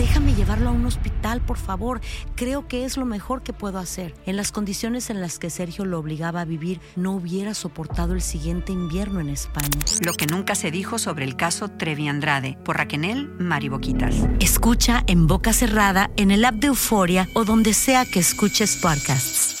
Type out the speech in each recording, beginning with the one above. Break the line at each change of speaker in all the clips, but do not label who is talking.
Déjame llevarlo a un hospital, por favor. Creo que es lo mejor que puedo hacer. En las condiciones en las que Sergio lo obligaba a vivir, no hubiera soportado el siguiente invierno en España.
Lo que nunca se dijo sobre el caso Trevi Andrade por Raquel Mariboquitas.
Escucha en boca cerrada, en el app de Euforia o donde sea que escuches podcasts.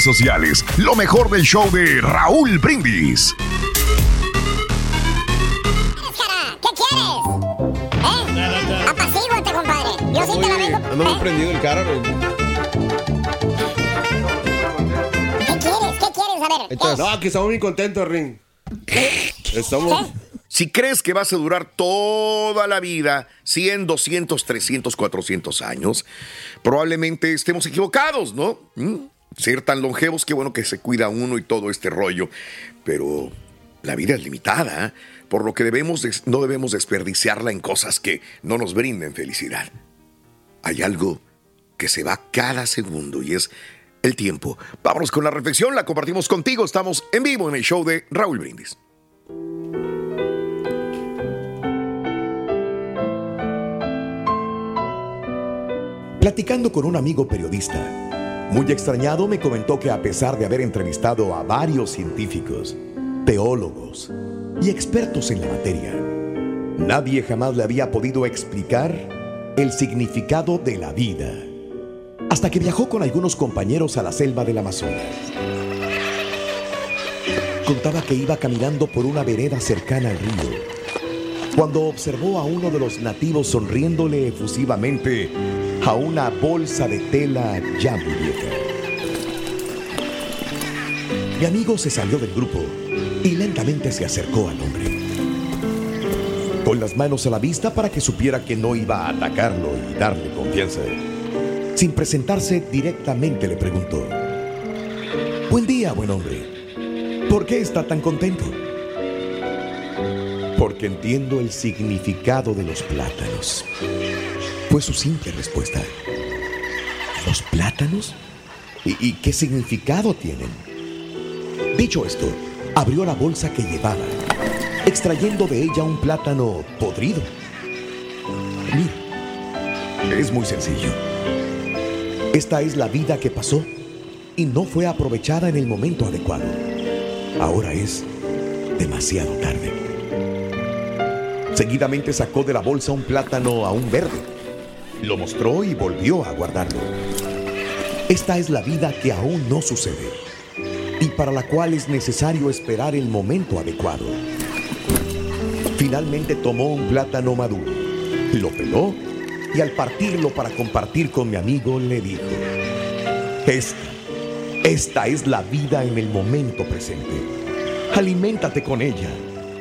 sociales. Lo mejor del show de Raúl Brindis.
¿Qué quieres? ¿Eh? Apacíguate, compadre. Yo sí te la vengo.
Ando muy
¿Eh?
prendido el carro.
¿Qué quieres? ¿Qué quieres? A ver.
No, que estamos muy contentos, Ring. Estamos.
Si crees que vas a durar toda la vida, 100, 200, 300, 400 años, probablemente estemos equivocados, ¿no? ¿Mm? Ser tan longevos, qué bueno que se cuida uno y todo este rollo. Pero la vida es limitada, ¿eh? por lo que debemos no debemos desperdiciarla en cosas que no nos brinden felicidad. Hay algo que se va cada segundo y es el tiempo. Vámonos con la reflexión, la compartimos contigo. Estamos en vivo en el show de Raúl Brindis.
Platicando con un amigo periodista, muy extrañado me comentó que a pesar de haber entrevistado a varios científicos, teólogos y expertos en la materia, nadie jamás le había podido explicar el significado de la vida, hasta que viajó con algunos compañeros a la selva del Amazonas. Contaba que iba caminando por una vereda cercana al río, cuando observó a uno de los nativos sonriéndole efusivamente a una bolsa de tela ya muy vieja. Mi amigo se salió del grupo y lentamente se acercó al hombre. Con las manos a la vista para que supiera que no iba a atacarlo y darle confianza. Sin presentarse directamente le preguntó, Buen día, buen hombre. ¿Por qué está tan contento? Porque entiendo el significado de los plátanos. Fue su simple respuesta. ¿Los plátanos? ¿Y, qué significado tienen? Dicho esto, abrió la bolsa que llevaba, extrayendo de ella un plátano podrido. Mira, es muy sencillo. Esta es la vida que pasó y no fue aprovechada en el momento adecuado. Ahora es demasiado tarde. Seguidamente sacó de la bolsa un plátano aún verde. Lo mostró y volvió a guardarlo.
Esta es la vida que aún no sucede y para la cual es necesario esperar el momento adecuado. Finalmente tomó un plátano maduro, lo peló y al partirlo para compartir con mi amigo le dijo, esta, esta es la vida en el momento presente. Aliméntate con ella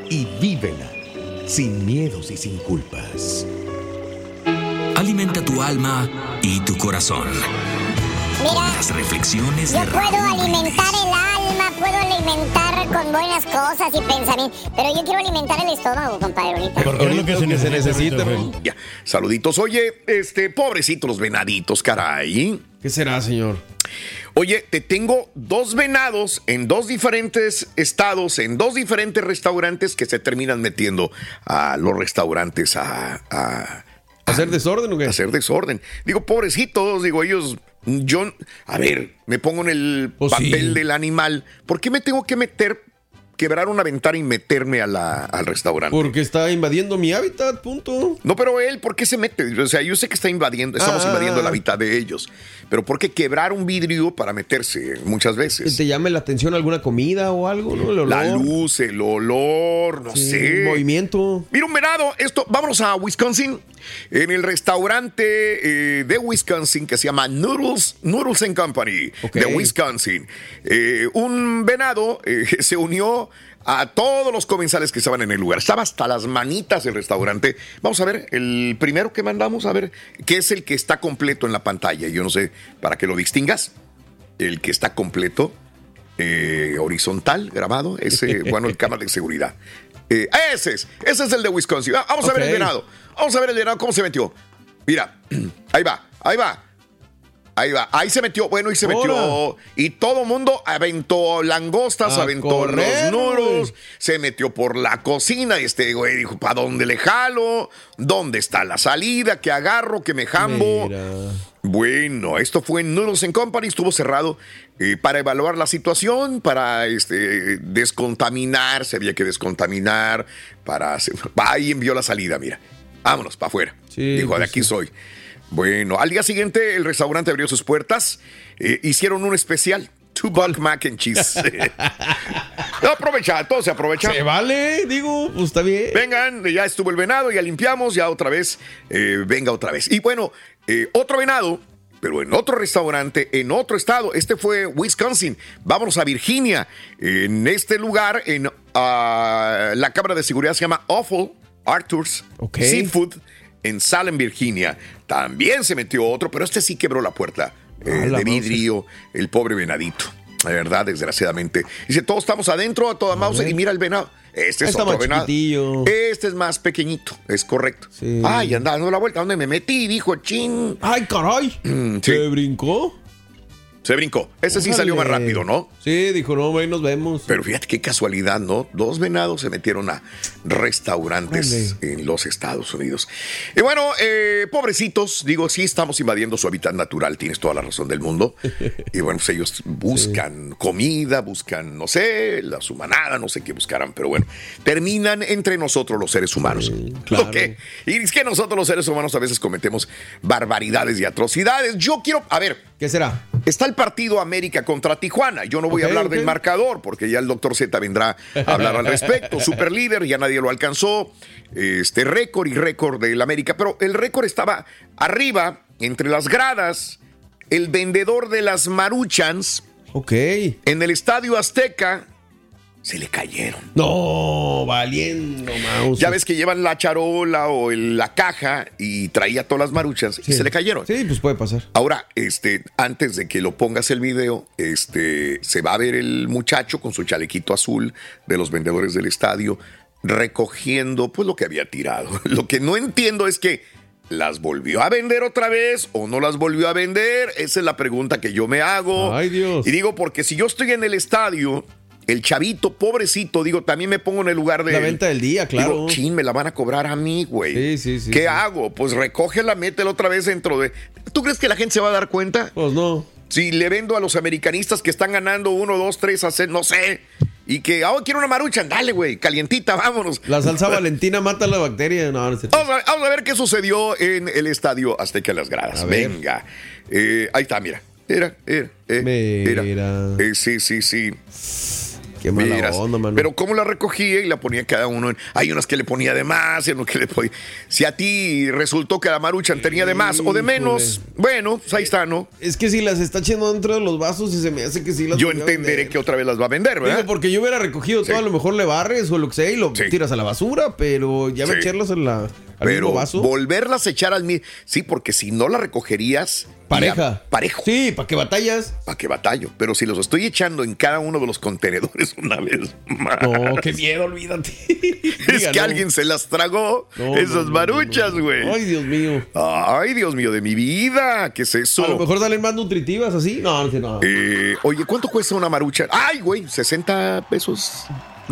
y vívela sin miedos y sin culpas.
Alimenta tu alma y tu corazón.
Mira,
Las reflexiones
yo
de
puedo
Raúl
alimentar el alma, puedo alimentar con buenas cosas y pensamientos, pero yo quiero alimentar el estómago, compadre, ahorita.
Porque es lo que se necesita, Ya, saluditos. Oye, este, pobrecitos los venaditos, caray.
¿Qué será, señor?
Oye, te tengo dos venados en dos diferentes estados, en dos diferentes restaurantes que se terminan metiendo a los restaurantes a... a
¿Hacer desorden o qué?
Hacer desorden. Digo, pobrecitos, digo, ellos... Yo, a ver, me pongo en el
Pues sí.
papel del animal. ¿Por qué me tengo que meter, quebrar una ventana y meterme a la- al restaurante?
Porque está invadiendo mi hábitat, punto.
No, pero él, ¿por qué se mete? O sea, yo sé que está invadiendo, estamos
Ah.
invadiendo el hábitat de ellos. Pero ¿por qué quebrar un vidrio para meterse muchas
Que
veces?
te llame la atención alguna comida o algo, ¿no? El olor.
La luz, el olor, no
Sí,
sé.
Movimiento.
Mira un venado, esto, vámonos a Wisconsin, en el restaurante eh, de Wisconsin que se llama Noodles, Noodles and Company de Wisconsin. Eh, un venado eh, se unió a todos los comensales que estaban en el lugar. Estaba hasta las manitas el restaurante. Vamos a ver, el primero que mandamos, a ver, que es el que está completo en la pantalla. Yo no sé, para que lo distingas, el que está completo eh, horizontal grabado, ese, bueno, el cámara de seguridad. Eh, ese es, ese es el de Wisconsin. Ah, Vamos a ver el venado. Vamos a ver el venado cómo se metió. Mira, ahí va, ahí va. Ahí va, ahí se metió, bueno, y se metió. Y todo mundo aventó langostas,
A
aventó
correr,
los
güey.
se metió por la cocina. Y este güey dijo: ¿Para dónde le jalo? ¿Dónde está la salida? ¿Qué agarro? ¿Qué me jambo?
Mira.
Bueno, esto fue en Noodles and Company, estuvo cerrado eh, para evaluar la situación, para este, descontaminar, se había que descontaminar, para... hacer- Ahí envió la salida, mira. Vámonos, para afuera.
Sí,
Dijo, de
pues
aquí
sí.
soy. Bueno, al día siguiente el restaurante abrió sus puertas, eh, hicieron un especial, two buck mac and cheese. aprovecha, todo se aprovecha.
Se vale, digo, pues está bien.
Vengan, ya estuvo el venado, ya limpiamos, ya otra vez, eh, venga otra vez. Y bueno, eh, otro venado, pero en otro restaurante, en otro estado. Este fue Wisconsin. Vámonos a Virginia. En este lugar, en ah, la Cámara de Seguridad se llama Awful Arthur's. Seafood en Salem, Virginia. También se metió otro, pero este sí quebró la puerta eh,
Ah, la
de vidrio, el pobre venadito. De verdad, desgraciadamente. Dice, todos estamos adentro a toda mouse y mira el venado. Este es
Está
otro
más
venado.
chiquitillo.
Este es más pequeñito, es correcto.
Sí.
Ay, anda dando la vuelta. ¿Dónde me metí? Dijo, chin.
Ay, caray.
Mm, sí.
¿Se brincó?
Se brincó. Ese sí salió más rápido, ¿no?
Sí, dijo, no, ahí nos vemos.
Pero fíjate qué casualidad, ¿no? Dos venados se metieron a restaurantes en los Estados Unidos. Y bueno, eh, pobrecitos, digo, sí estamos invadiendo su hábitat natural, tienes toda la razón del mundo. Y bueno, pues ellos buscan comida, buscan, no sé, la su manada, no sé qué buscarán, pero bueno, terminan entre nosotros los seres humanos.
claro.
¿Ok? Y es que nosotros los seres humanos a veces cometemos barbaridades y atrocidades. Yo quiero, a ver,
¿Qué será?
Está el partido América contra Tijuana. Yo no voy a hablar del marcador porque ya el doctor Z vendrá a hablar al respecto. Super líder, ya nadie lo alcanzó. Este récord y récord del América. Pero el récord estaba arriba, entre las gradas, el vendedor de las maruchans
Ok.
en el Estadio Azteca. Se le cayeron.
No, valiendo, mouse.
Ya ves que llevan la charola o el- la caja y traía todas las maruchas y se le cayeron.
Sí, pues puede pasar.
Ahora, este, antes de que lo pongas el video, este, se va a ver el muchacho con su chalequito azul de los vendedores del estadio recogiendo pues lo que había tirado. Lo que no entiendo es que las volvió a vender otra vez o no las volvió a vender. Esa es la pregunta que yo me hago.
Ay, Dios.
Y digo porque si yo estoy en el estadio, el chavito pobrecito, digo, también me pongo en el lugar de
La
él.
venta del día, claro.
Digo, chin, me la van a cobrar a mí, güey.
Sí, sí, sí,
¿Qué
sí.
hago? Pues recógela, métela otra vez dentro de. ¿Tú crees que la gente se va a dar cuenta?
Pues no.
Si le vendo a los americanistas que están ganando uno, dos, tres, a no sé. Y que, ah, quiero una marucha, dale, güey, calientita, vámonos.
La salsa valentina mata la bacteria. No.
Vamos a, vamos a ver qué sucedió en el estadio Azteca las gradas. Venga. Eh, ahí está, mira. era, era, eh, era. Eh, sí, sí, sí.
Qué mala
Miras.
onda, mano.
Pero cómo la recogía y la ponía cada uno. en- hay unas que le ponía de más, y unos que le ponía. Si a ti resultó que la maruchan tenía de más o de menos, bueno, pues ahí está, ¿no?
Es que si las está echando dentro de los vasos y se me hace que sí las
Yo entenderé que otra vez las va a vender, ¿verdad?
Digo, porque yo hubiera recogido todo, a lo mejor le barres o lo que sea y lo tiras a la basura, pero ya
Sí.
meterlas en la, al
Pero
mismo vaso.
volverlas a echar al mismo. Sí, porque si no la recogerías.
Pareja.
Parejo.
Sí, ¿para qué batallas?
¿Para qué batallo? Pero si los estoy echando en cada uno de los contenedores una vez más.
No, qué miedo, olvídate.
Es que alguien se las tragó.
No,
esas
no, no,
maruchas, güey.
Ay, Dios mío.
Ay, Dios mío, de mi vida. ¿Qué es eso?
A lo mejor salen más nutritivas así. No, no, no.
Eh, oye, ¿cuánto cuesta una marucha? Ay, güey, 60 pesos.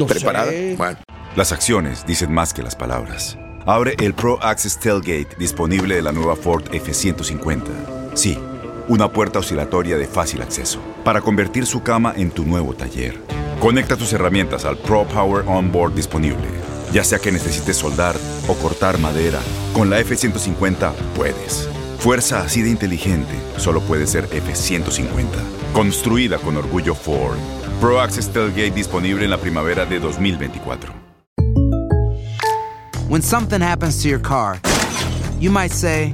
preparada. Bueno.
Las acciones dicen más que las palabras. Abre el Pro Access Tailgate disponible de la nueva Ford F-150. Sí, una puerta oscilatoria de fácil acceso para convertir su cama en tu nuevo taller. Conecta tus herramientas al Pro Power Onboard disponible. Ya sea que necesites soldar o cortar madera, con la F-150 puedes. Fuerza así de inteligente solo puede ser F-150. Construida con orgullo Ford. Pro Access Tailgate disponible en la primavera de 2024.
When something happens to your car, you might say,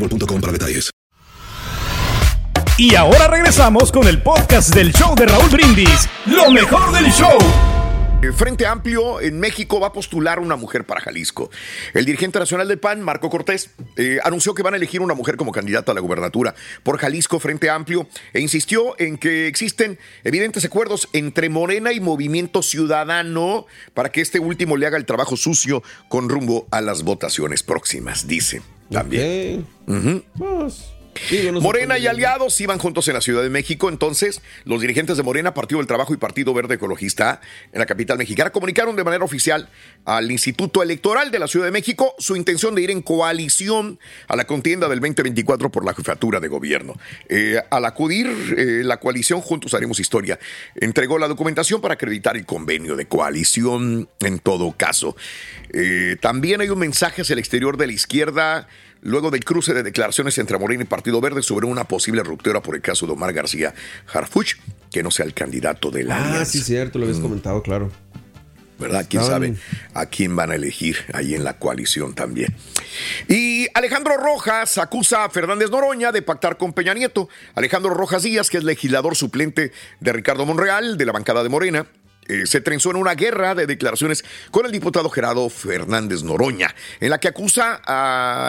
boostmobile.com para detalles.
Y ahora regresamos con el podcast del show de Raúl Brindis. Lo mejor del show.
El Frente Amplio en México va a postular una mujer para Jalisco. El dirigente nacional del PAN, Marco Cortés, eh, anunció que van a elegir una mujer como candidata a la gubernatura por Jalisco Frente Amplio e insistió en que existen evidentes acuerdos entre Morena y Movimiento Ciudadano para que este último le haga el trabajo sucio con rumbo a las votaciones próximas, dice también. Ujú. Morena y aliados iban juntos en la Ciudad de México, entonces los dirigentes de Morena, Partido del Trabajo y Partido Verde Ecologista en la capital mexicana comunicaron de manera oficial al Instituto Electoral de la Ciudad de México su intención de ir en coalición a la contienda del 2024 por la jefatura de gobierno. Eh, al acudir eh, la coalición Juntos Haremos Historia, entregó la documentación para acreditar el convenio de coalición en todo caso. Eh, también hay un mensaje hacia el exterior de la izquierda luego del cruce de declaraciones entre Morena y Partido Verde sobre una posible ruptura por el caso de Omar García Harfuch, que no sea el candidato de la
Ah,
alianza.
sí, cierto, lo habías comentado, claro.
¿Verdad? ¿Quién
Estaban-
sabe a quién van a elegir ahí en la coalición también? Y Alejandro Rojas acusa a Fernández Noroña de pactar con Peña Nieto. Alejandro Rojas Díaz, que es legislador suplente de Ricardo Monreal, de la bancada de Morena, eh, se trenzó en una guerra de declaraciones con el diputado Gerardo Fernández Noroña, en la que acusa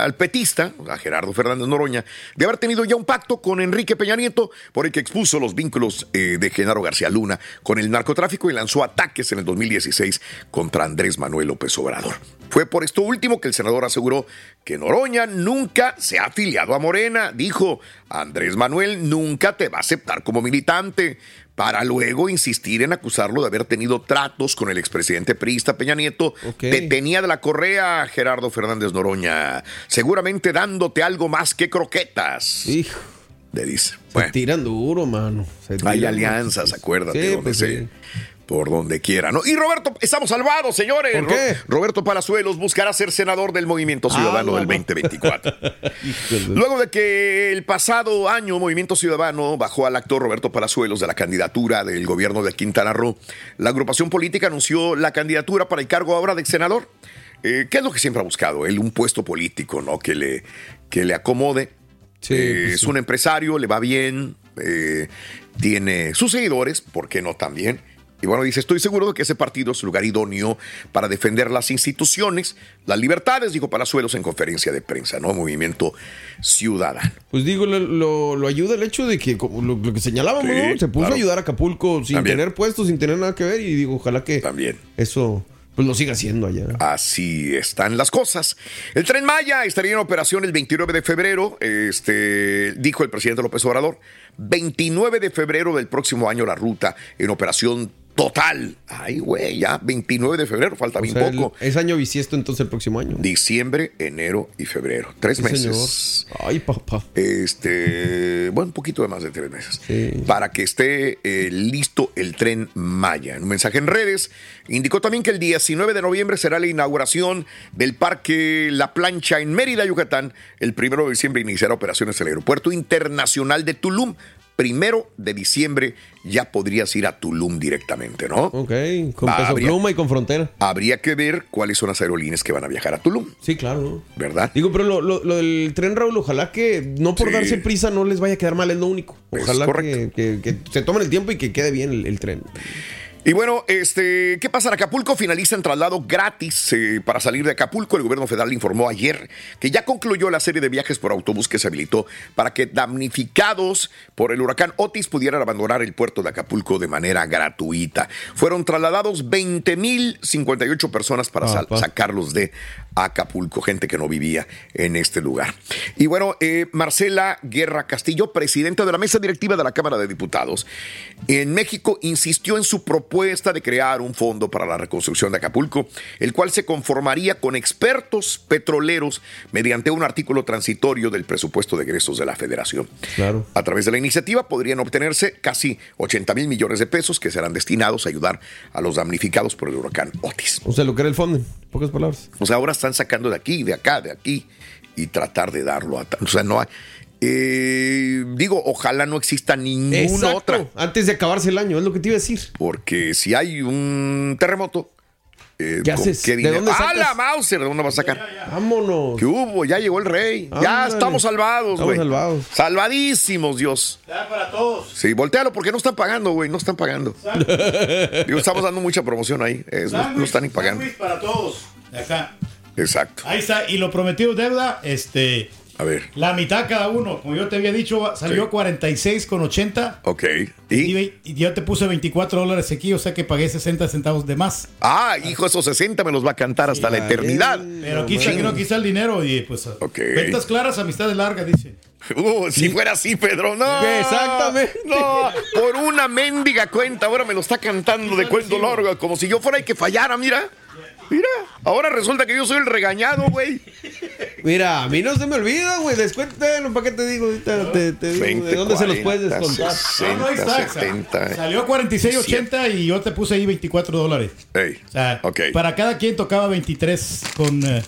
al petista, a Gerardo Fernández Noroña, de haber tenido ya un pacto con Enrique Peña Nieto, por el que expuso los vínculos eh, de Genaro García Luna con el narcotráfico y lanzó ataques en el 2016 contra Andrés Manuel López Obrador. Fue por esto último que el senador aseguró que Noroña nunca se ha afiliado a Morena. Dijo, Andrés Manuel nunca te va a aceptar como militante para luego insistir en acusarlo de haber tenido tratos con el expresidente priista Peña Nieto. Te tenía de la correa Gerardo Fernández Noroña, seguramente dándote algo más que croquetas.
Hijo.
Le dice.
Se tiran duro, mano. Se
Hay alianzas, acuérdate,
Sí,
donde
pues
se-
sí.
Por donde quiera, ¿no? Y Roberto, estamos salvados, señores.
¿Por qué?
Ro- Roberto Palazuelos buscará ser senador del Movimiento Ciudadano
Ah,
del
no.
2024. Luego de que el pasado año Movimiento Ciudadano bajó al actor Roberto Palazuelos de la candidatura del gobierno de Quintana Roo, la agrupación política anunció la candidatura para el cargo ahora de senador. Eh, ¿Qué es lo que siempre ha buscado? Él, un puesto político, ¿no? Que le, que le acomode. Eh,
pues
es
sí.
un empresario, le va bien, eh, tiene sus seguidores, ¿por qué no también? Y bueno, dice, estoy seguro de que ese partido es lugar idóneo para defender las instituciones, las libertades, dijo Palazuelos en conferencia de prensa, ¿no? Movimiento Ciudadano.
Pues digo, lo, lo- lo ayuda el hecho de que, como lo, lo que señalábamos,
Sí,
¿no? Se puso
claro.
a ayudar a Acapulco sin
También.
tener puestos, sin tener nada que ver. Y digo, ojalá que
También.
eso pues lo siga haciendo allá.
Así están las cosas. El tren Maya estaría en operación el 29 de febrero, este, dijo el presidente López Obrador. 29 de febrero del próximo año la ruta en operación total. Ay, güey, ya 29 de febrero, falta
O
bien
sea, el-
poco.
es año bisiesto entonces el próximo año.
Diciembre, enero y febrero. Tres
Sí,
meses.
señor. Ay, papá.
Este, bueno, un poquito de más de tres meses. Para que esté eh, listo el tren Maya. En un mensaje en redes, indicó también que el 19 de noviembre será la inauguración del Parque La Plancha en Mérida, Yucatán. El primero de diciembre iniciará operaciones el Aeropuerto Internacional de Tulum. Primero de diciembre ya podrías ir a Tulum directamente, ¿no?
Ok, con
Va,
peso
habría-
pluma y con frontera.
Habría que ver cuáles son las aerolíneas que van a viajar a Tulum,
Sí, claro.
¿verdad?
Digo, pero lo, lo- lo del tren, Raúl, ojalá que no por
Sí.
darse prisa no les vaya a quedar mal, es lo único. Ojalá que, que- que se tomen el tiempo y que quede bien el, el tren.
Y bueno, este, ¿qué pasa en Acapulco? Finaliza en traslado gratis eh, para salir de Acapulco. El gobierno federal informó ayer que ya concluyó la serie de viajes por autobús que se habilitó para que damnificados por el huracán Otis pudieran abandonar el puerto de Acapulco de manera gratuita. Fueron trasladados 20.058 personas para sal- sacarlos de Acapulco, gente que no vivía en este lugar. Y bueno, eh, Marcela Guerra Castillo, presidenta de la mesa directiva de la Cámara de Diputados, en México insistió en su propuesta de crear un fondo para la reconstrucción de Acapulco, el cual se conformaría con expertos petroleros mediante un artículo transitorio del presupuesto de egresos de la Federación.
Claro.
A través de la iniciativa podrían obtenerse casi 80 mil millones de pesos que serán destinados a ayudar a los damnificados por el huracán Otis.
O sea, lo que era el fondo, pocas palabras.
O sea, ahora están sacando de aquí, de acá, de aquí y tratar de darlo a... O sea, no hay... eh, digo, ojalá no exista ninguna
Exacto,
otra.
Antes de acabarse el año, es lo que te iba a decir.
Porque si hay un terremoto... eh,
¿Qué
¿con
haces?
qué
¿De dónde
¡Ah,
sacas?
la Mauser! ¿De dónde vas a sacar?
Vámonos.
¿Qué hubo? Ya llegó el rey. ya estamos salvados,
Estamos
güey.
salvados.
Salvadísimos, Dios.
para todos.
Sí, voltealo porque no están pagando, güey. No están pagando. Digo, estamos dando mucha promoción ahí. Es- no, no están ni pagando.
Para todos. Acá.
Exacto.
Ahí está. Y lo prometido deuda, este.
A ver.
La mitad cada uno. Como yo te había dicho, salió
Sí.
46 con 80.
Ok.
Y, y yo te puse 24 dólares aquí, o sea que pagué 60 centavos de más.
Ah, hijo, esos 60 me los va a cantar hasta la eternidad.
Pero aquí está,
Chin.
no, está el dinero y pues. Ventas claras, amistades largas, dice.
Uh, si fuera así, Pedro, no.
Exactamente.
No, por una mendiga cuenta, ahora me lo está cantando de cuento largo, como si yo fuera el que fallara, mira. Mira, ahora resulta que yo soy el regañado, güey.
Mira, a mí no se me olvida, güey. Descuéntalo, ¿para qué te digo? Ahorita te, te digo
20,
¿De dónde se los
40,
puedes descontar?
60,
No, ahí está,
70.
Salió 46.80 y yo te puse ahí 24 dólares.
Ey,
O sea,
ok.
para cada quien tocaba 23 con eh,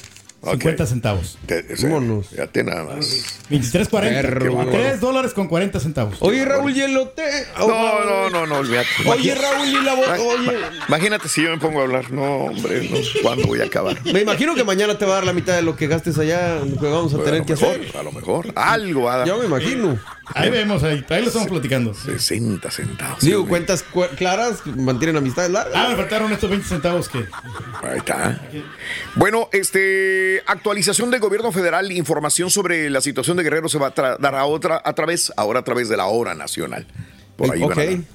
50 centavos.
Te- o sea, Fíjate nada más.
23.40.
Perro.
23 dólares con 40 centavos.
Oye, Raúl, y el hotel.
No, no, no, no, olvídate.
Oye, Raúl, y la bota. Oye.
Imagínate si yo me pongo a hablar. No, hombre, no, ¿cuándo voy a acabar?
Me imagino que mañana te va a dar la mitad de lo que gastes allá, lo que vamos a
Bueno,
tener
a
que
mejor,
hacer.
A lo mejor. Algo va a dar.
Yo me imagino.
Ahí vemos, ahí, ahí lo estamos platicando.
60 centavos.
Digo, cuentas cu- claras mantienen amistades largas.
Ah, me faltaron estos 20 centavos que.
Ahí está. Bueno, este actualización del gobierno federal, información sobre la situación de Guerrero se va a tra- dar a otra a través, ahora a través de la hora nacional. Por ahí van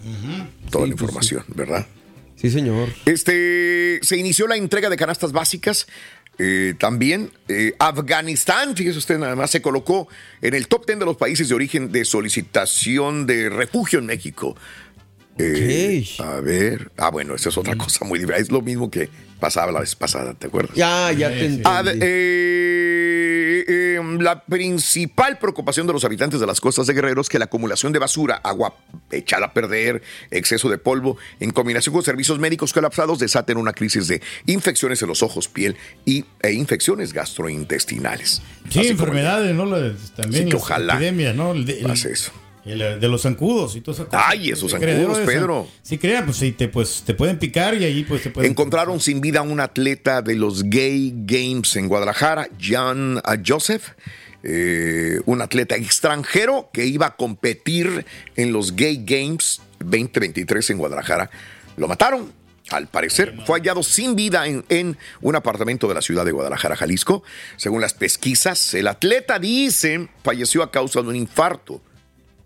a toda la información, ¿verdad?
Sí, señor.
Este se inició la entrega de canastas básicas. eh, también eh, Afganistán, fíjese usted, nada más se colocó en el top 10 de los países de origen de solicitación de refugio en México. Eh, a ver, ah, bueno, esa es otra cosa muy diferente. Es lo mismo que pasaba la vez pasada, ¿te acuerdas?
Ya, ya te entendí.
Ah, eh, eh, la principal preocupación de los habitantes de las costas de Guerrero es que la acumulación de basura, agua echada a perder, exceso de polvo, en combinación con servicios médicos colapsados, desaten una crisis de infecciones en los ojos, piel y, e infecciones gastrointestinales.
Sí,
Así
enfermedades, ¿no? También
Sí, que ojalá
epidemias, ¿no? El de, el-
pase eso.
El de los zancudos y todo eso.
Ay, esos zancudos, Pedro.
Si crean, pues sí, te, pues te pueden picar y ahí pues te pueden.
Encontraron sin vida a un atleta de los Gay Games en Guadalajara, John ah, Joseph, eh, un atleta extranjero que iba a competir en los Gay Games 2023 en Guadalajara. Lo mataron. Al parecer fue hallado sin vida en, en un apartamento de la ciudad de Guadalajara, Jalisco. Según las pesquisas, el atleta dice falleció a causa de un infarto,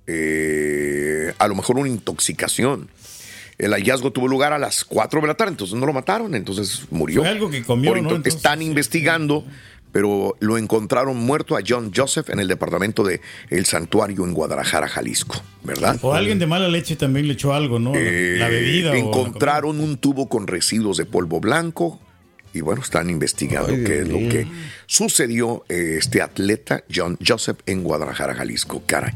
eh, a lo mejor una intoxicación. El hallazgo tuvo lugar a las 4 de la tarde, entonces no lo mataron, entonces murió.
Fue algo que comió,
están investigando, pero lo encontraron muerto a John Joseph en el departamento de El Santuario en Guadalajara, Jalisco, ¿verdad?
O alguien de mala leche también le echó algo, ¿no? La-
Eh,
la bebida o la
encontraron un tubo con residuos de polvo blanco y bueno, están investigando qué es lo que sucedió eh, este atleta John Joseph en Guadalajara, Jalisco. Caray.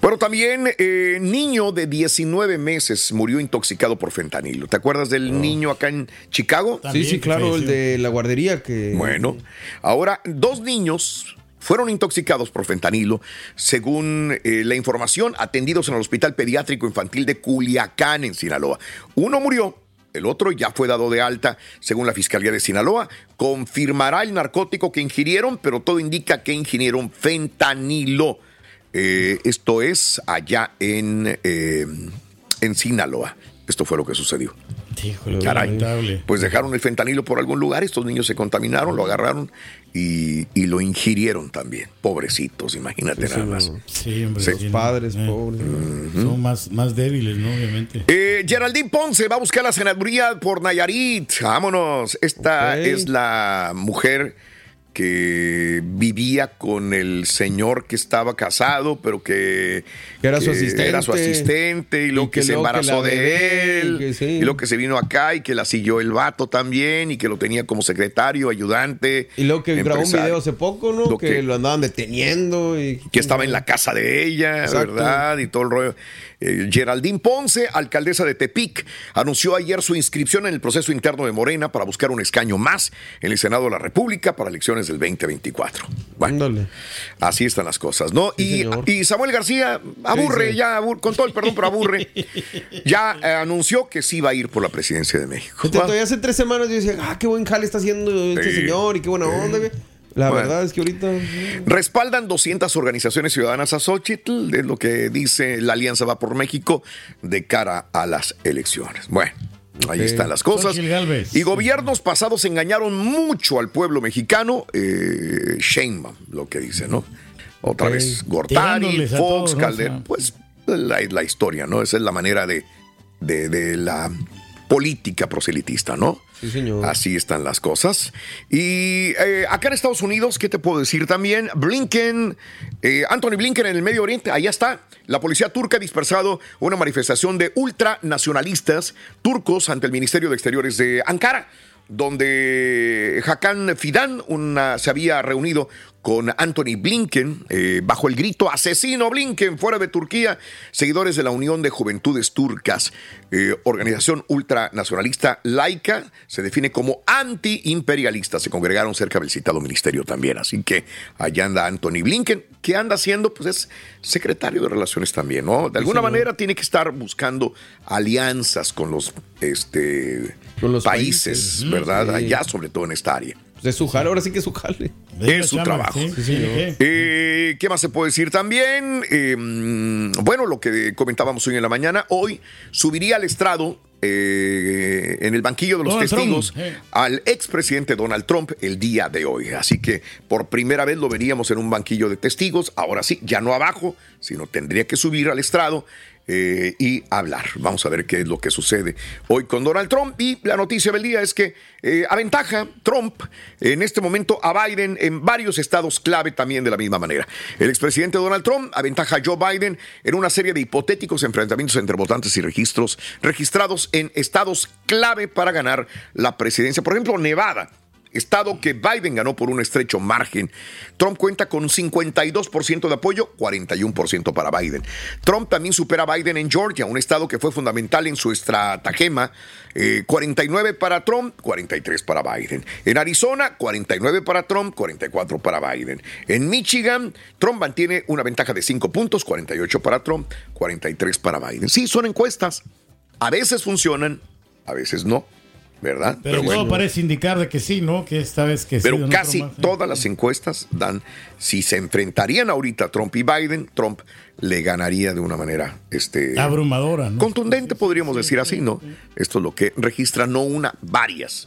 Bueno, también eh, niño de 19 meses murió intoxicado por fentanilo. ¿Te acuerdas del niño acá en Chicago?
Sí, sí, claro, el de la guardería que...
Bueno, ahora dos niños fueron intoxicados por fentanilo, según eh, la información, atendidos en el Hospital Pediátrico Infantil de Culiacán, en Sinaloa. Uno murió. El otro ya fue dado de alta, según la Fiscalía de Sinaloa. Confirmará el narcótico que ingirieron, pero todo indica que ingirieron fentanilo. Eh, esto es allá en, eh, en Sinaloa. Esto fue lo que sucedió.
Híjole,
Caray.
lamentable.
Pues dejaron el fentanilo por algún lugar, estos niños se contaminaron, lo agarraron y, y lo ingirieron también. Pobrecitos, imagínate nada más.
Sí, hombre.
Sí.
Padres,
eh,
pobres.
Son más, más débiles, ¿no? Obviamente.
Eh, Geraldine Ponce va a buscar la senaduría por Nayarit. Vámonos. Esta es la mujer que vivía con el señor que estaba casado, pero que,
Que era su asistente.
era su asistente, y luego
Y
que,
que
se embarazó de él,
y sí.
y luego que se vino acá y que la siguió el vato también, y que lo tenía como secretario, ayudante.
Y luego que grabó un video hace poco, ¿no?
Lo
que,
que-
lo andaban deteniendo y...
que estaba en la casa de ella,
Exacto.
¿verdad? Y todo el rollo. Eh, Geraldine Ponce, alcaldesa de Tepic, anunció ayer su inscripción en el proceso interno de Morena para buscar un escaño más en el Senado de la República para elecciones del 2024. Bueno, así están las cosas, ¿no?
Sí,
y, Samuel García aburre,
sí.
ya, abur- con todo el perdón, pero aburre, ya eh, anunció que sí va a ir por la presidencia de México.
Todavía hace tres semanas yo decía, ah, qué buen jale está haciendo este señor y qué buena onda. La
Bueno.
verdad es que ahorita...
Respaldan 200 organizaciones ciudadanas a Xochitl, es lo que dice la Alianza Va por México de cara a las elecciones. Bueno, ahí están las cosas. Y gobiernos pasados engañaron mucho al pueblo mexicano. Eh, Sheinbaum, lo que dice, ¿no? Otra vez Gortari, Fox. Calderón. Pues la, la historia, ¿no? Esa es la manera de, de, de la política proselitista, ¿no?
Sí, señor.
Así están las cosas. Y eh, acá en Estados Unidos, ¿qué te puedo decir también? Blinken, eh, Anthony Blinken en el Medio Oriente, allá está. La policía turca ha dispersado una manifestación de ultranacionalistas turcos ante el Ministerio de Exteriores de Ankara, donde Hakan Fidan una- se había reunido con Anthony Blinken eh, bajo el grito asesino Blinken fuera de Turquía, seguidores de la Unión de Juventudes Turcas, eh, organización ultranacionalista laica, se define como antiimperialista. Se congregaron cerca del citado ministerio también, así que allá anda Anthony Blinken, que anda haciendo, pues es secretario de Relaciones también, ¿no? De alguna manera tiene que estar buscando alianzas con los, este,
Con los
países,
países.
¿verdad?
Sí.
Allá, sobre todo en esta área.
Pues es su jale, ahora sí que es su jale.
Es su
chama,
trabajo.
sí, sí.
Eh, ¿Qué más se puede decir también? Eh, mm, bueno, lo que comentábamos hoy en la mañana, hoy subiría al estrado eh, en el banquillo de los
Donald
testigos
Trump, eh.
al expresidente Donald Trump el día de hoy. Así que por primera vez lo veríamos en un banquillo de testigos. Ahora sí, ya no abajo, sino tendría que subir al estrado. Eh, y hablar. Vamos a ver qué es lo que sucede hoy con Donald Trump. Y la noticia del día es que eh, aventaja Trump en este momento a Biden en varios estados clave también de la misma manera. El expresidente Donald Trump aventaja a Joe Biden en una serie de hipotéticos enfrentamientos entre votantes y registros registrados en estados clave para ganar la presidencia. Por ejemplo, Nevada. Estado que Biden ganó por un estrecho margen. Trump cuenta con 52% de apoyo, 41% para Biden. Trump también supera a Biden en Georgia, un estado que fue fundamental en su estratagema. Eh, 49 para Trump, 43 para Biden. En Arizona, 49 para Trump, 44 para Biden. En Michigan, Trump mantiene una ventaja de 5 puntos, 48 para Trump, 43 para Biden. Sí, son encuestas. A veces funcionan, a veces no. ¿Verdad?
Pero, todo parece indicar de que sí, ¿no? Que esta vez que sí.
Pero
no
casi
más, ¿eh?
todas las encuestas dan, si se enfrentarían ahorita Trump y Biden, Trump le ganaría de una manera este,
Abrumadora, ¿no?
contundente, podríamos decir así, ¿no? Esto es lo que registra no una, varias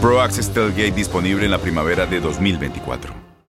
Pro Access Tailgate disponible en la primavera de 2024.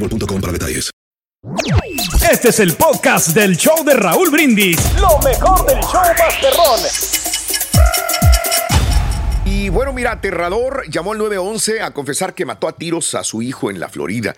boostmobile.com para detalles.
Este es el podcast del show de Raúl Brindis. Lo mejor del show Masterrón.
Y bueno, mira, aterrador llamó al 911 a confesar que mató a tiros a su hijo en la Florida.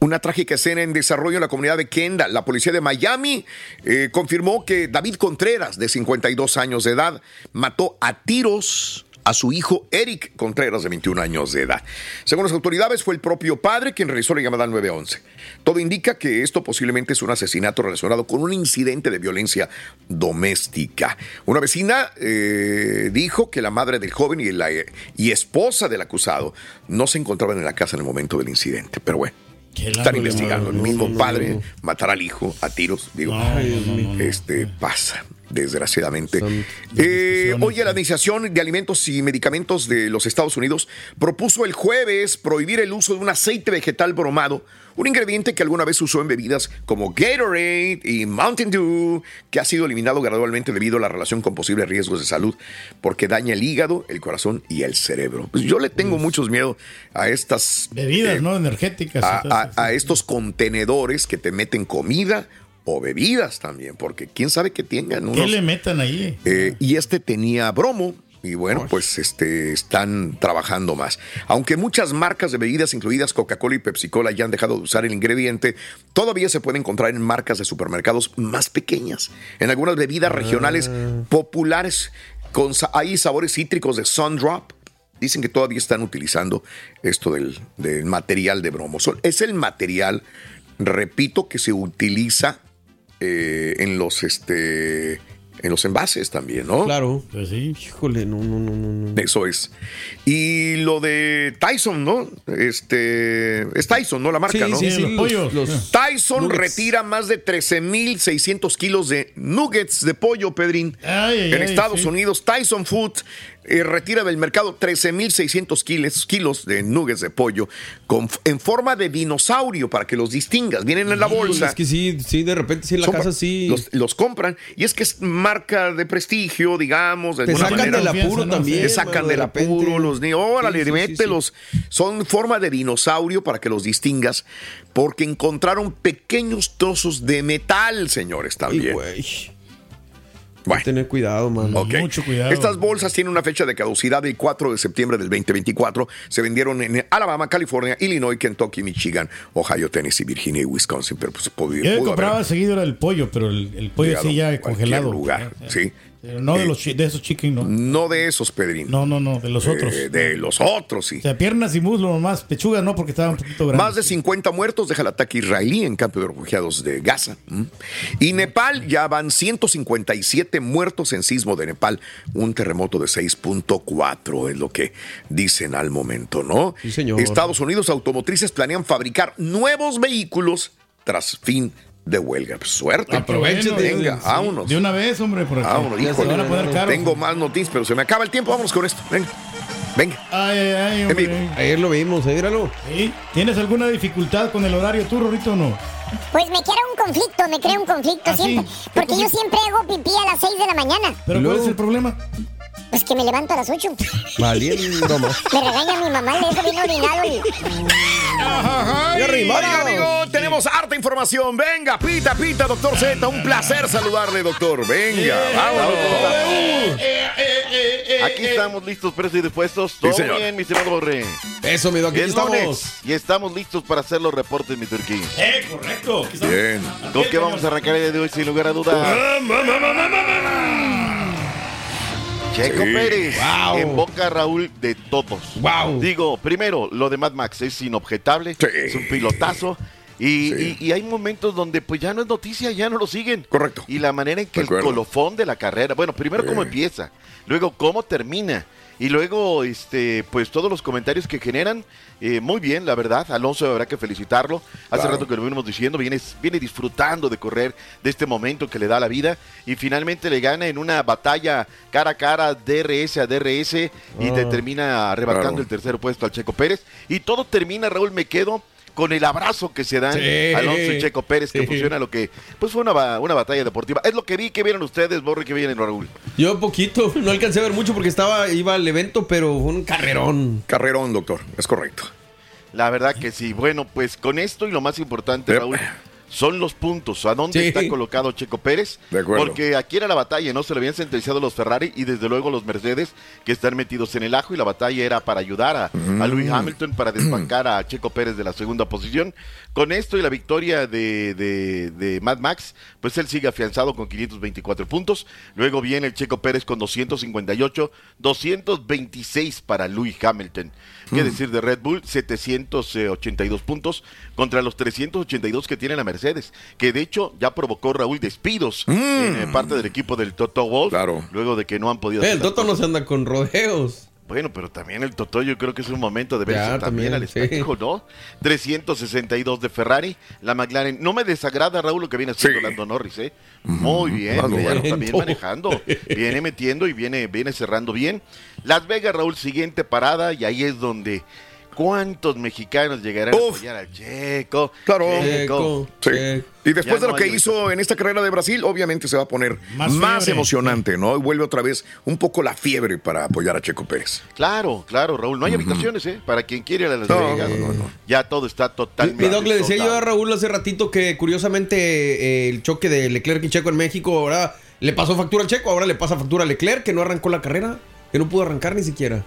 Una trágica escena en desarrollo en la comunidad de Kendall. La policía de Miami eh, confirmó que David Contreras, de 52 años de edad, mató a tiros a su hijo Eric Contreras, de 21 años de edad. Según las autoridades, fue el propio padre quien realizó la llamada al 911. Todo indica que esto posiblemente es un asesinato relacionado con un incidente de violencia doméstica. Una vecina eh, dijo que la madre del joven y, la, y esposa del acusado no se encontraban en la casa en el momento del incidente. Pero bueno. Están investigando. El mismo padre matar al hijo a tiros. Digo, este pasa desgraciadamente. Eh, hoy la Administración de Alimentos y Medicamentos de los Estados Unidos propuso el jueves prohibir el uso de un aceite vegetal bromado, un ingrediente que alguna vez usó en bebidas como Gatorade y Mountain Dew, que ha sido eliminado gradualmente debido a la relación con posibles riesgos de salud, porque daña el hígado, el corazón y el cerebro. Pues yo le tengo muchos miedo a estas
bebidas,
eh,
¿no? Energéticas.
A, a, a estos contenedores que te meten comida o bebidas también, porque quién sabe que tengan unos,
¿Qué le metan ahí?
eh, y este tenía bromo. Y bueno, pues este, están trabajando más. Aunque muchas marcas de bebidas, incluidas Coca-Cola y Pepsi-Cola, ya han dejado de usar el ingrediente, todavía se puede encontrar en marcas de supermercados más pequeñas. En algunas bebidas regionales populares, con, hay sabores cítricos de Sundrop. Dicen que todavía están utilizando esto del, del material de bromo. Es el material, repito, que se utiliza eh, en los este en los envases también, ¿no?
Claro. Pues sí. Híjole, no, no, no, no.
Eso es. Y lo de Tyson, ¿no? Este. Es Tyson, ¿no? La marca,
Sí,
¿no?
sí, sí,
los pollos.
los-
Tyson
Nuggets.
retira más de 13.600 kilos de nuggets de pollo, Pedrín.
Ay, ay,
en
ay,
Estados
sí.
Unidos, Tyson Food eh, retira del mercado 13.600 kilos, kilos de nuggets de pollo con, en forma de dinosaurio para que los distingas. Vienen en la bolsa.
Es que sí, sí, de repente sí en la
Son-
casa sí.
Los, los compran y es que es marca de prestigio, digamos. De
Te sacan
manera.
del apuro
¿no?
también.
Te sacan
de
del apuro los niños. Órale,
Sí, sí, sí,
mételos. Son forma de dinosaurio para que los distingas, porque encontraron pequeños trozos de metal, señores, también.
güey, hay
Bueno.
tener cuidado, mano.
Ok.
Mucho cuidado.
Estas bolsas tienen una fecha de caducidad del 4 de septiembre del 2024. Se vendieron en Alabama, California, Illinois, Kentucky, Michigan, Ohio, Tennessee, Virginia y Wisconsin. Pero pues pudo,
Yo
pudo
compraba
haber
seguido era el pollo, pero el, el pollo
llegado
sí
a
ya congelado.
lugar, sí.
No de, los, chi- de esos chicken, no.
No de esos, Pedrín.
No, no, no, de los otros.
Eh, de los otros, sí.
O sea, piernas y muslos nomás, pechuga no, porque estaban un poquito grandes.
Más de 50 muertos deja el ataque israelí en campo de refugiados de Gaza. Y Nepal ya van 157 muertos en sismo de Nepal. Un terremoto de 6.4 es lo que dicen al momento, ¿no?
Sí, señor.
Estados Unidos automotrices planean fabricar nuevos vehículos tras fin de huelga. Pues, Suerte.
Aprovechen
Venga,
sí,
vámonos.
De una vez, hombre, por aquí.
Vámonos, híjole.
van a poner caros.
Tengo más noticias, pero se me acaba el tiempo. Vámonos con esto. Venga. Venga.
Ay, ay, hombre.
Ayer lo vimos, eh, míralo.
Sí. ¿Tienes alguna dificultad con el horario tú, Rorrito, o no?
Pues me crea un conflicto, me crea un conflicto
¿Ah, sí?
siempre. Porque yo siempre hago pipí a las 6 de la mañana.
¿Pero cuál es el problema?
Pues que me levanto a las 8.
Valiendo más.
Me regaña mi mamá, le dejo bien orinado y...
Oiga, amigo, tenemos harta información. Venga, pita, pita, doctor Z. Un placer saludarle, doctor. Venga, vámonos.
Aquí estamos listos, presos y dispuestos. Todo
señor.
bien, mi estimado Borre.
Eso, mi doc, aquí
Es
estamos.
y estamos listos para hacer los reportes, mi turquí.
Eh, correcto.
Bien.
¿Con qué vamos a arrancar el día de hoy, sin lugar a dudas? Checo
Sí.
Pérez
Wow.
en boca Raúl de todos.
Wow.
Digo, primero, lo de Mad Max es inobjetable,
Sí.
es un pilotazo. Y,
Sí.
y- y hay momentos donde pues ya no es noticia, ya no lo siguen.
Correcto.
Y la manera en que el colofón de la carrera, bueno, primero cómo empieza, luego cómo termina. Y luego, este, pues todos los comentarios que generan, eh, muy bien, la verdad. Alonso habrá que felicitarlo. Hace
Claro.
rato que lo venimos diciendo, viene, viene disfrutando de correr de este momento que le da la vida. Y finalmente le gana en una batalla cara a cara, DRS a DRS, y
Ah.
te termina arrebatando
Claro.
el tercer puesto al Checo Pérez. Y todo termina, Raúl, me quedo con el abrazo que se dan
Sí.
Alonso y Checo Pérez, que
Sí.
funciona lo que, pues fue una, una batalla deportiva. Es lo que vi, que vieron ustedes, Borre, que vienen, Raúl.
Yo poquito, no alcancé a ver mucho porque estaba, iba al evento, pero fue un carrerón.
Carrerón, doctor. Es correcto.
La verdad que sí. Bueno, pues con esto y lo más importante,
Yep.
Raúl, son los puntos. ¿A dónde
Sí.
está colocado Checo Pérez?
De acuerdo.
Porque aquí era la batalla, ¿no? Se le habían sentenciado los Ferrari y desde luego los Mercedes que están metidos en el ajo y la batalla era para ayudar a, a
Mm.
Hamilton para desbancar a Checo Pérez de la segunda posición. Con esto y la victoria de, de, de Mad Max, pues él sigue afianzado con 524 puntos. Luego viene el Checo Pérez con 258, 226 para Lewis Hamilton.
Mm.
¿Qué decir de Red Bull? 782 puntos contra los 382 que tiene la Mercedes, que de hecho ya provocó Raúl despidos en eh, parte del equipo del Toto Wolf,
Mm. Claro.
luego de que no han podido...
El Toto no se anda con rodeos.
Bueno, pero también el Toto yo creo que es un momento de verse
Ya,
también,
también,
al
sí.
espejo, ¿no? 362 de Ferrari, la McLaren. No me desagrada, Raúl, lo que viene haciendo
Sí.
Lando Norris, ¿eh? Muy bien, bueno, también manejando. Viene metiendo y viene, viene cerrando bien. Las Vegas, Raúl, siguiente parada, y ahí es donde... ¿Cuántos mexicanos llegarán a apoyar al Checo?
Claro.
Checo.
Sí.
Checo.
Y después
Ya
de lo
no
que hizo en esta carrera de Brasil, obviamente se va a poner
Más
emocionante, ¿no? Y vuelve otra vez un poco la fiebre para apoyar a Checo Pérez.
Claro, claro, Raúl. No hay habitaciones, ¿eh? Para quien quiere ir a Las
No,
Vegas.
no, no, no.
Ya todo está totalmente.
mi doc le decía yo a. Raúl hace ratito que curiosamente eh, el choque de Leclerc y Checo en México ahora le pasó factura al Checo, ahora le pasa factura a Leclerc que no arrancó la carrera, que no pudo arrancar ni siquiera.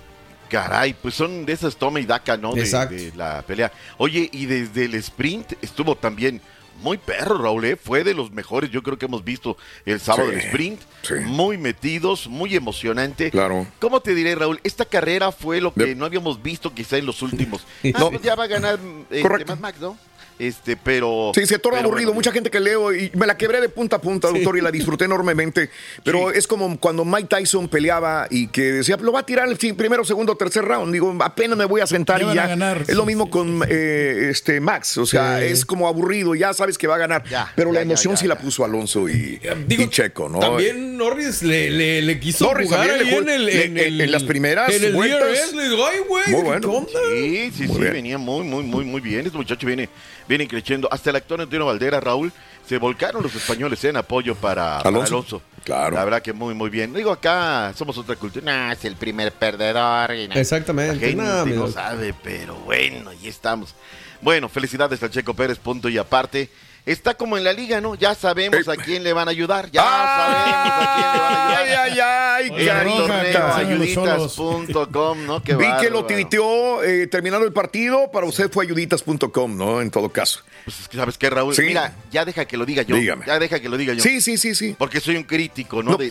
Caray, pues son de esas toma y daca, ¿no? De, la pelea. Oye, y desde el sprint estuvo también muy perro, Raúl, ¿eh? Fue de los mejores, yo creo que hemos visto el sábado
Sí,
del sprint.
sí.
Muy metidos, muy emocionante.
Claro.
¿Cómo te diré, Raúl? Esta carrera fue lo que
De-
no habíamos visto quizá en los últimos. Ah,
No.
pues ya va a ganar eh, Max, ¿no? Este, pero...
Sí, se torna aburrido.
bueno,
Mucha gente que leo y me la quebré de punta a punta, doctor, y la disfruté enormemente. Pero es como cuando Mike Tyson peleaba y que decía, lo va a tirar el primero, segundo, tercer round. Digo, apenas me voy a sentar
Ya
y ya.
ganar,
es
sí,
lo mismo
sí,
con eh, este Max. O sea,
Sí.
es como aburrido, ya sabes que va a ganar.
Ya,
pero la
ya,
emoción
ya,
sí la puso Alonso y,
Digo,
y Checo, ¿no?
También Norris le, le, le quiso
Norris
jugar
le
en, el, en, el-
en las primeras
en el
vueltas.
DRS, le digo, ay, güey,
Muy
¿qué
bueno.
Sí, sí,
Muy
sí,
bien.
venía muy, muy, muy, muy bien. Este muchacho viene, viene creciendo. Hasta el actor Antonio Valdera, Raúl, se volcaron los españoles en apoyo para para
Alonso. Claro.
La verdad que muy, muy bien. Digo, acá somos otra cultura. Nah, es el primer perdedor. y nah.
Exactamente.
La gente
Nah,
no sabe, pero bueno, ahí estamos. Bueno, felicidades al Checo Pérez, punto y aparte. Está como en la liga, ¿no? Ya sabemos a quién le van a ayudar, ya sabemos a quién le van a ayudar.
Ay, ay, ay,
ayuditas.com, ¿no? Qué
Vi que lo tuiteó eh, terminando el partido, para usted fue ayuditas.com, ¿no? En todo caso.
Pues es que, ¿Sabes qué, Raúl?
Sí.
Mira, ya deja que lo diga yo.
Dígame.
Ya deja que lo diga yo.
Sí, sí, sí, sí.
Porque soy un crítico, ¿no?
No,
De-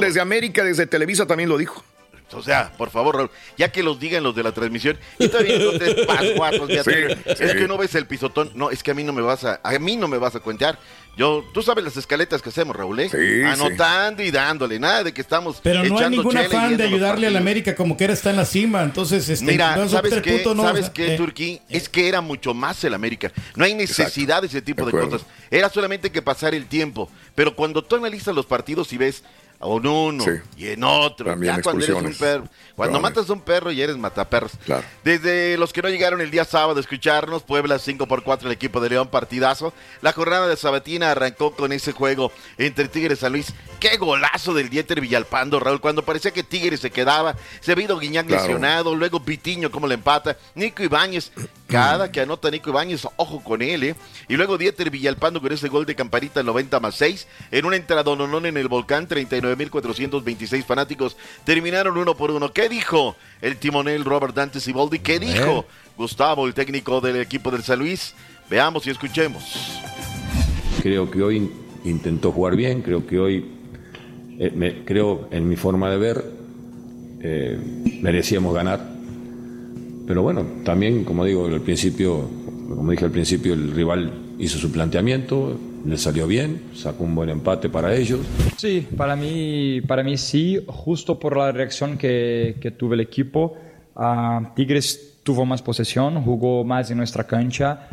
desde América, desde Televisa también lo dijo.
O sea, por favor, Raúl, ya que los digan los de la transmisión, y todavía no te pascuatos,
Sí,
Es
sí.
que no ves el pisotón. No, es que a mí no me vas a, a mí no me vas a cuentear. Yo, tú sabes las escaletas que hacemos, Raúl, ¿eh?
Sí,
Anotando y dándole, nada de que estamos
Pero no hay ningún afán de ayudarle a la. América como que era está en la cima. Entonces, este,
Mira,
dos o
¿sabes qué?
puntos no,
¿Sabes
o sea,
qué,
eh,
Turquí? Es que era mucho más el América. No hay necesidad de ese tipo de, cosas. Era solamente que pasar el tiempo. Pero cuando tú analizas los partidos y ves a un uno
Sí.
y en otro,
También
ya cuando eres un perro, cuando
Probable.
matas a un perro y eres mataperros.
Claro.
Desde los que no llegaron el día sábado a escucharnos, Puebla 5 por 4 el equipo de León, partidazo. La jornada de Sabatina arrancó con ese juego entre Tigres y San Luis. Qué golazo del Dieter Villalpando, Raúl, cuando parecía que Tigres se quedaba. Se Guiñac
Claro.
lesionado, luego Pitiño como le empata. Nico Ibáñez, que anota Nico Ibáñez, ojo con él, ¿eh? Y luego Dieter Villalpando con ese gol de Campanita al 90 más 6. En un entradononón en el volcán, 39.426 fanáticos terminaron uno por uno. ¿Qué dijo el timonel Robert Dante Siboldi? ¿Qué dijo Gustavo, el técnico del equipo del San Luis? Veamos y escuchemos.
Creo que hoy intentó jugar bien, creo que hoy, eh, me- creo en mi forma de ver, eh, merecíamos ganar. Pero bueno, también, como digo, al principio, como dije al principio, el rival hizo su planteamiento, le salió bien, sacó un buen empate para ellos.
Sí, para mí, para mí sí, justo por la reacción que, que tuvo el equipo. Ah, Tigres tuvo más posesión, jugó más en nuestra cancha,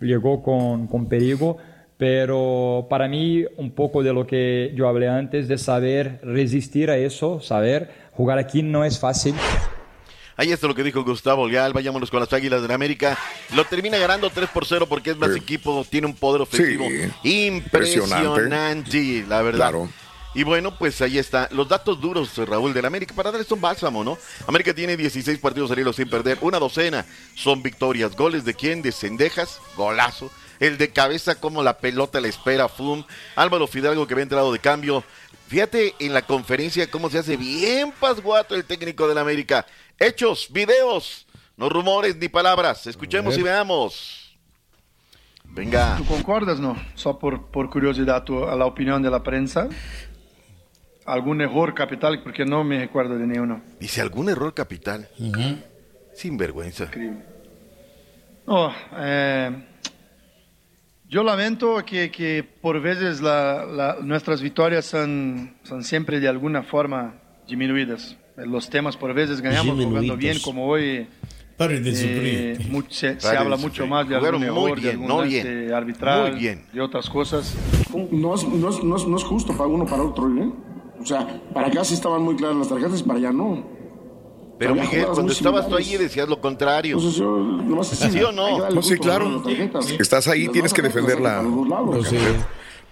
llegó con, con perigo, pero para mí un poco de lo que yo hablé antes, de saber resistir a eso, saber jugar aquí no es fácil.
Ahí está lo que dijo Gustavo Leal. Vayámonos con las Águilas de la América. Lo termina ganando 3 por 0 porque es más
Sí.
equipo, tiene un poder ofensivo
Sí.
impresionante, la verdad.
Claro.
Y bueno, pues ahí está. Los datos duros, eh, Raúl, del América, para darles un bálsamo, ¿no? América tiene 16 partidos al hilo sin perder, una docena son victorias. ¿Goles de quién? De Cendejas, golazo. El de cabeza, como la pelota la espera, Fum. Álvaro Fidalgo que había entrado de cambio. Fíjate en la conferencia cómo se hace bien pasguato el técnico del América. Hechos, videos, no rumores ni palabras. Escuchemos y veamos. Venga.
¿Tú concordas, no? Só por, por curiosidad, tu- a la opinión de la prensa. ¿Algún error capital? Porque no me recuerdo de ninguno.
Dice algún error capital. Sin vergüenza.
No, eh, yo lamento que, que por veces la- la- nuestras victorias son, son siempre de alguna forma disminuidas. Los temas por veces ganamos jugando bien como hoy.
Paren de
eh,
sufrir.
mu- se, habla
de
mucho
sufrir.
más de algún error, de algún
no bien.
arbitral,
Muy bien.
de otras cosas.
No es, no, es, no, es, no es justo para uno para otro, ¿eh? O sea, para acá sí estaban muy claras las tarjetas y para allá no.
Pero
Había
Miguel, cuando estabas tú ahí decías lo contrario.
Yo nomás
¿Sí o no?
No, sí, claro. Estás ahí, tienes que
tarjetas
defender la.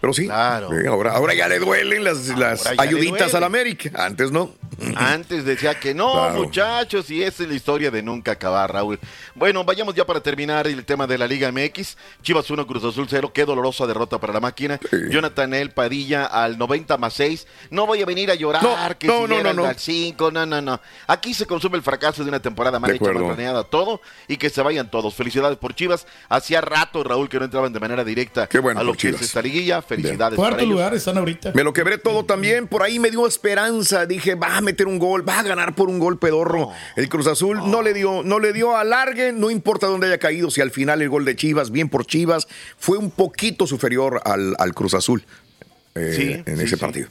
Pero sí.
Claro.
Sí, ahora, ahora ya le duelen las, las ayuditas
duele.
al América. Antes no.
Antes decía que no,
Claro.
muchachos, y esa es la historia de nunca acabar, Raúl. Bueno, vayamos ya para terminar el tema de la Liga MX. Chivas 1, Cruz Azul 0, qué dolorosa derrota para la máquina. Jonathan El Padilla al 90 más 6. No voy a venir a llorar,
No,
que
no,
si
no, no,
al 5, no, no, no. Aquí se consume el fracaso de una temporada mal hecha, mal planeada, todo, y que se vayan todos. Felicidades por Chivas. Hacía rato, Raúl, que no entraban de manera directa
bueno
a lo que es
Chivas.
esta liguilla. Felicidades
Cuarto
para ellos.
lugar están ahorita.
Me lo quebré todo también. Por ahí me dio esperanza. Dije, va a meter un gol, va a ganar por un gol pedorro. El Cruz Azul no. le dio, no le dio alargue, no importa dónde haya caído. Si al final el gol de Chivas, bien por Chivas, fue un poquito superior al, al Cruz Azul eh,
Sí,
en
sí,
ese
sí.
partido.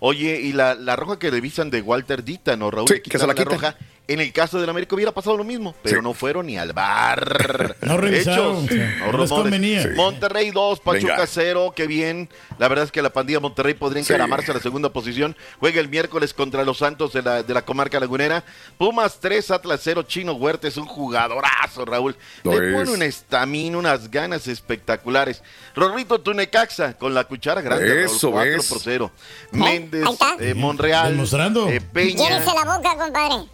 Oye, y la, la roja que revisan de Walter Dita, ¿no, Raúl?
Sí, que se la quitan.
roja. En el caso del América hubiera pasado lo mismo, pero
Sí.
no fueron ni al bar.
No revisaron,
Hechos,
sí.
no
No les convenía. Sí.
Monterrey 2, Pachuca
Venga.
0, qué bien. La verdad es que la pandilla Monterrey podría
Sí.
encaramarse a la segunda posición. Juega el miércoles contra los Santos de la, de la comarca lagunera. Pumas 3, Atlas 0, Chino Huerta es un jugadorazo, Raúl.
Lo
Le
es.
pone una estamina, unas ganas espectaculares. Rorrito Tunecaxa con la cuchara grande,
Eso,
Raúl, 4
¿ves?
por 0.
Ahí
Méndez, eh, Monreal,
Demostrando.
eh, Peña,
Llévese la boca, compadre.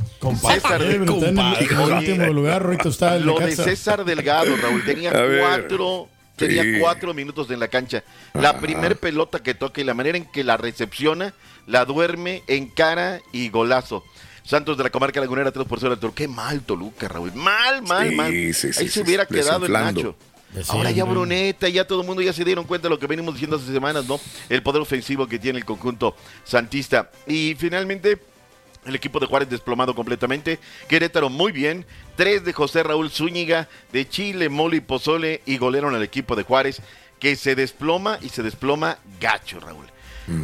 César
está en el, último lugar, está
Lo de. César Delgado, Raúl, tenía cuatro tenía
Sí.
cuatro minutos en la cancha. La
Ajá.
primer pelota que toca y la manera en que la recepciona, la duerme en cara y golazo. Santos de la comarca lagunera 3 por 0 al Toluca. Qué mal Toluca, Raúl. Mal, mal,
Sí,
mal.
sí,
Ahí se hubiera quedado el. Nacho. Ahora ya. Bruneta, ya todo el mundo ya se dieron cuenta de lo que venimos diciendo hace semanas, ¿no? El poder ofensivo que tiene el conjunto santista. Y finalmente, el equipo de Juárez desplomado completamente. Querétaro muy bien. Tres de José Raúl Zúñiga, de Chile, Mole y Pozole, y golearon al equipo de Juárez, que se desploma y se desploma gacho, Raúl.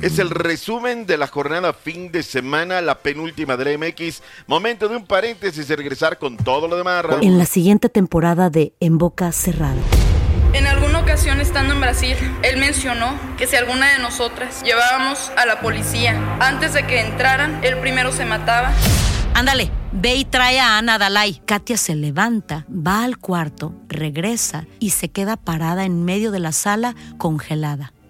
Es el resumen de la jornada fin de semana, la penúltima de la MX. Momento de un paréntesis y regresar con todo lo demás, Raúl.
En la siguiente temporada de En Boca Cerrada.
Ocasión estando en Brasil, él mencionó que si alguna de nosotras llevábamos a la policía antes de que entraran, él primero se mataba.
Ándale, ve y trae a Ana Dalai. Katia se levanta, va al cuarto, regresa y se queda parada en medio de la sala congelada.